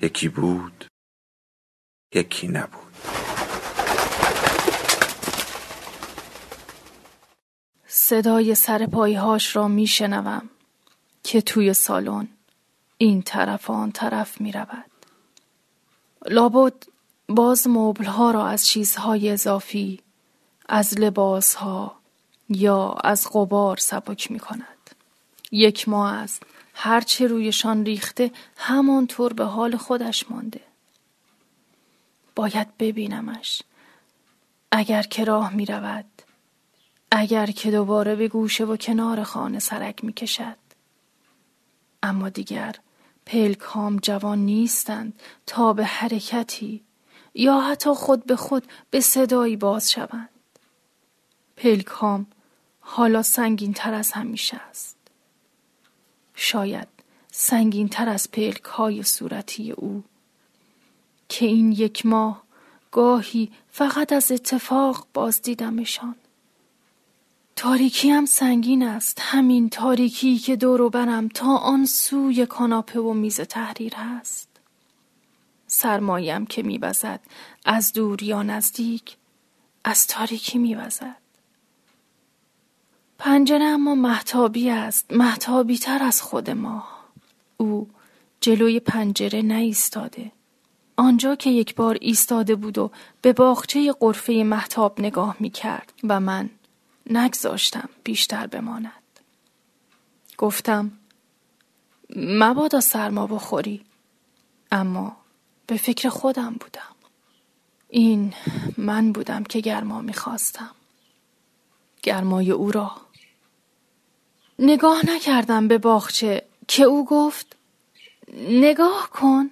یکی بود یکی نبود صدای سر هاش را می شنوم که توی سالن این طرف آن طرف می رود. لابد باز مبل ها را از چیزهای اضافی از لباس ها یا از غبار سبک می کند. یک ماه است هرچه رویشان ریخته همانطور به حال خودش مانده. باید ببینمش. اگر که راه می رود. اگر که دوباره به گوشه و کنار خانه سرک می کشد. اما دیگر پلکام جوان نیستند تا به حرکتی یا حتی خود به خود به صدایی باز شوند. پلکام حالا سنگین تر از همیشه است. شاید سنگین تر از پلک های صورتی او. که این یک ماه گاهی فقط از اتفاق باز دیدمشان تاریکی هم سنگین است همین تاریکی که دور برم تا آن سوی کاناپه و میز تحریر هست سرمایم که میوزد از دور یا نزدیک از تاریکی میوزد. پنجره اما محتابی است محتابی تر از خود ما. او جلوی پنجره نایستاده. آنجا که یک بار ایستاده بود و به باغچه قرفه محتاب نگاه می کرد و من نگذاشتم بیشتر بماند. گفتم مبادا سرما بخوری. اما به فکر خودم بودم. این من بودم که گرما می‌خواستم. گرمای او را نگاه نکردم به باغچه که او گفت نگاه کن.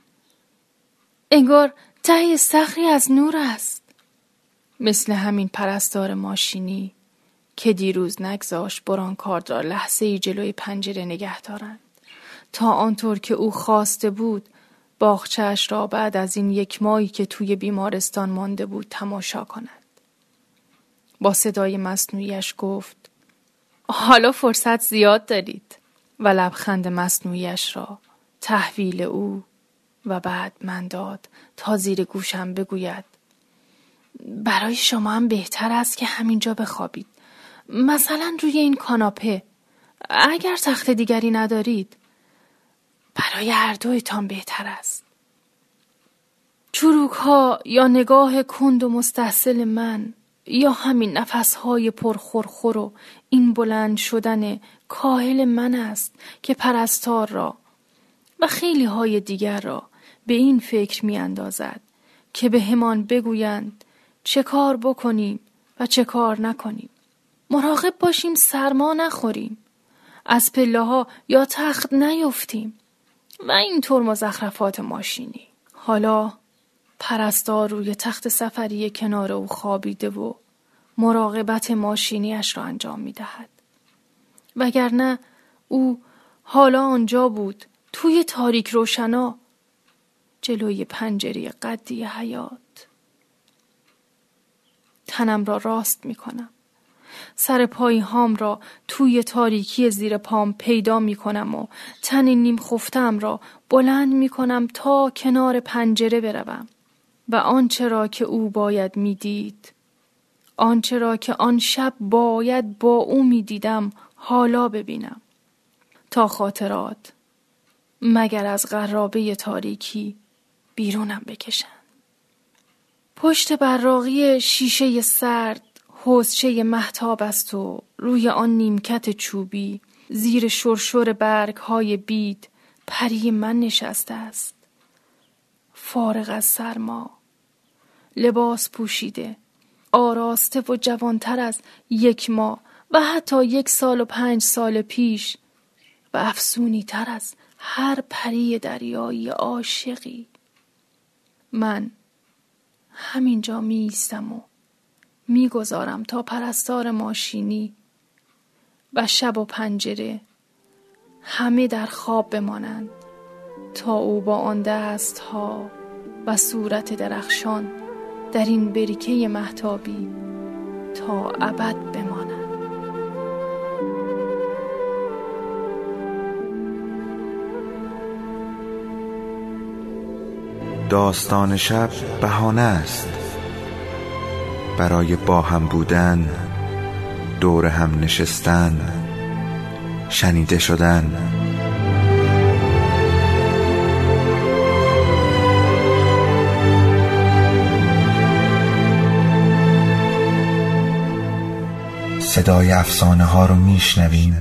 انگار ته سخری از نور است. مثل همین پرستار ماشینی که دیروز نگذاشت برانکارد را لحظه ای جلوی پنجره نگه دارند. تا آنطور که او خواسته بود باغچهاش را بعد از این یک ماهی که توی بیمارستان مانده بود تماشا کند. با صدای مصنوعیش گفت حالا فرصت زیاد دارید و لبخند مصنوعیش را تحویل او و بعد من داد تا زیر گوشم بگوید. برای شما هم بهتر است که همینجا بخوابید. مثلا روی این کاناپه. اگر تخت دیگری ندارید برای هر دویتان بهتر است. چروک ها یا نگاه کند و مستحصل من یا همین نفسهای پرخورخور و این بلند شدن کاهل من است که پرستار را و خیلی های دیگر را به این فکر می اندازد که به همان بگویند چه کار بکنیم و چه کار نکنیم. مراقب باشیم سرما نخوریم. از پله ها یا تخت نیفتیم. و اینطور مزخرفات ماشینی. حالا پرستار روی تخت سفری کنار او خوابیده و مراقبت ماشینیش را انجام می دهد. وگرنه او حالا آنجا بود توی تاریک روشنا جلوی پنجره قدی حیات تنم را راست می کنم. سر پای هام را توی تاریکی زیر پام پیدا می کنم و تن نیم خفتم را بلند می کنم تا کنار پنجره بروم و آنچه را که او باید می‌دید. آنچه را که آن شب باید با او می دیدم حالا ببینم. تا خاطرات مگر از غرابه تاریکی بیرونم بکشن پشت براقی شیشه سرد حوزچه محتاب است و روی آن نیمکت چوبی زیر شرشور برگ های بید پری من نشسته است. فارغ از سرما لباس پوشیده آراسته و جوانتر از یک ماه و حتی یک سال و پنج سال پیش و افسونی تر از هر پری دریایی عاشقی. من همینجا می و می‌گذارم تا پرستار ماشینی و شب و پنجره همه در خواب بمانند تا او با آن دست ها و صورت درخشان در این بریکه محتابی تا ابد بماند. داستان شب بهانه است. برای با هم بودن دور هم نشستن شنیده شدن صدای افسانه ها رو میشنوین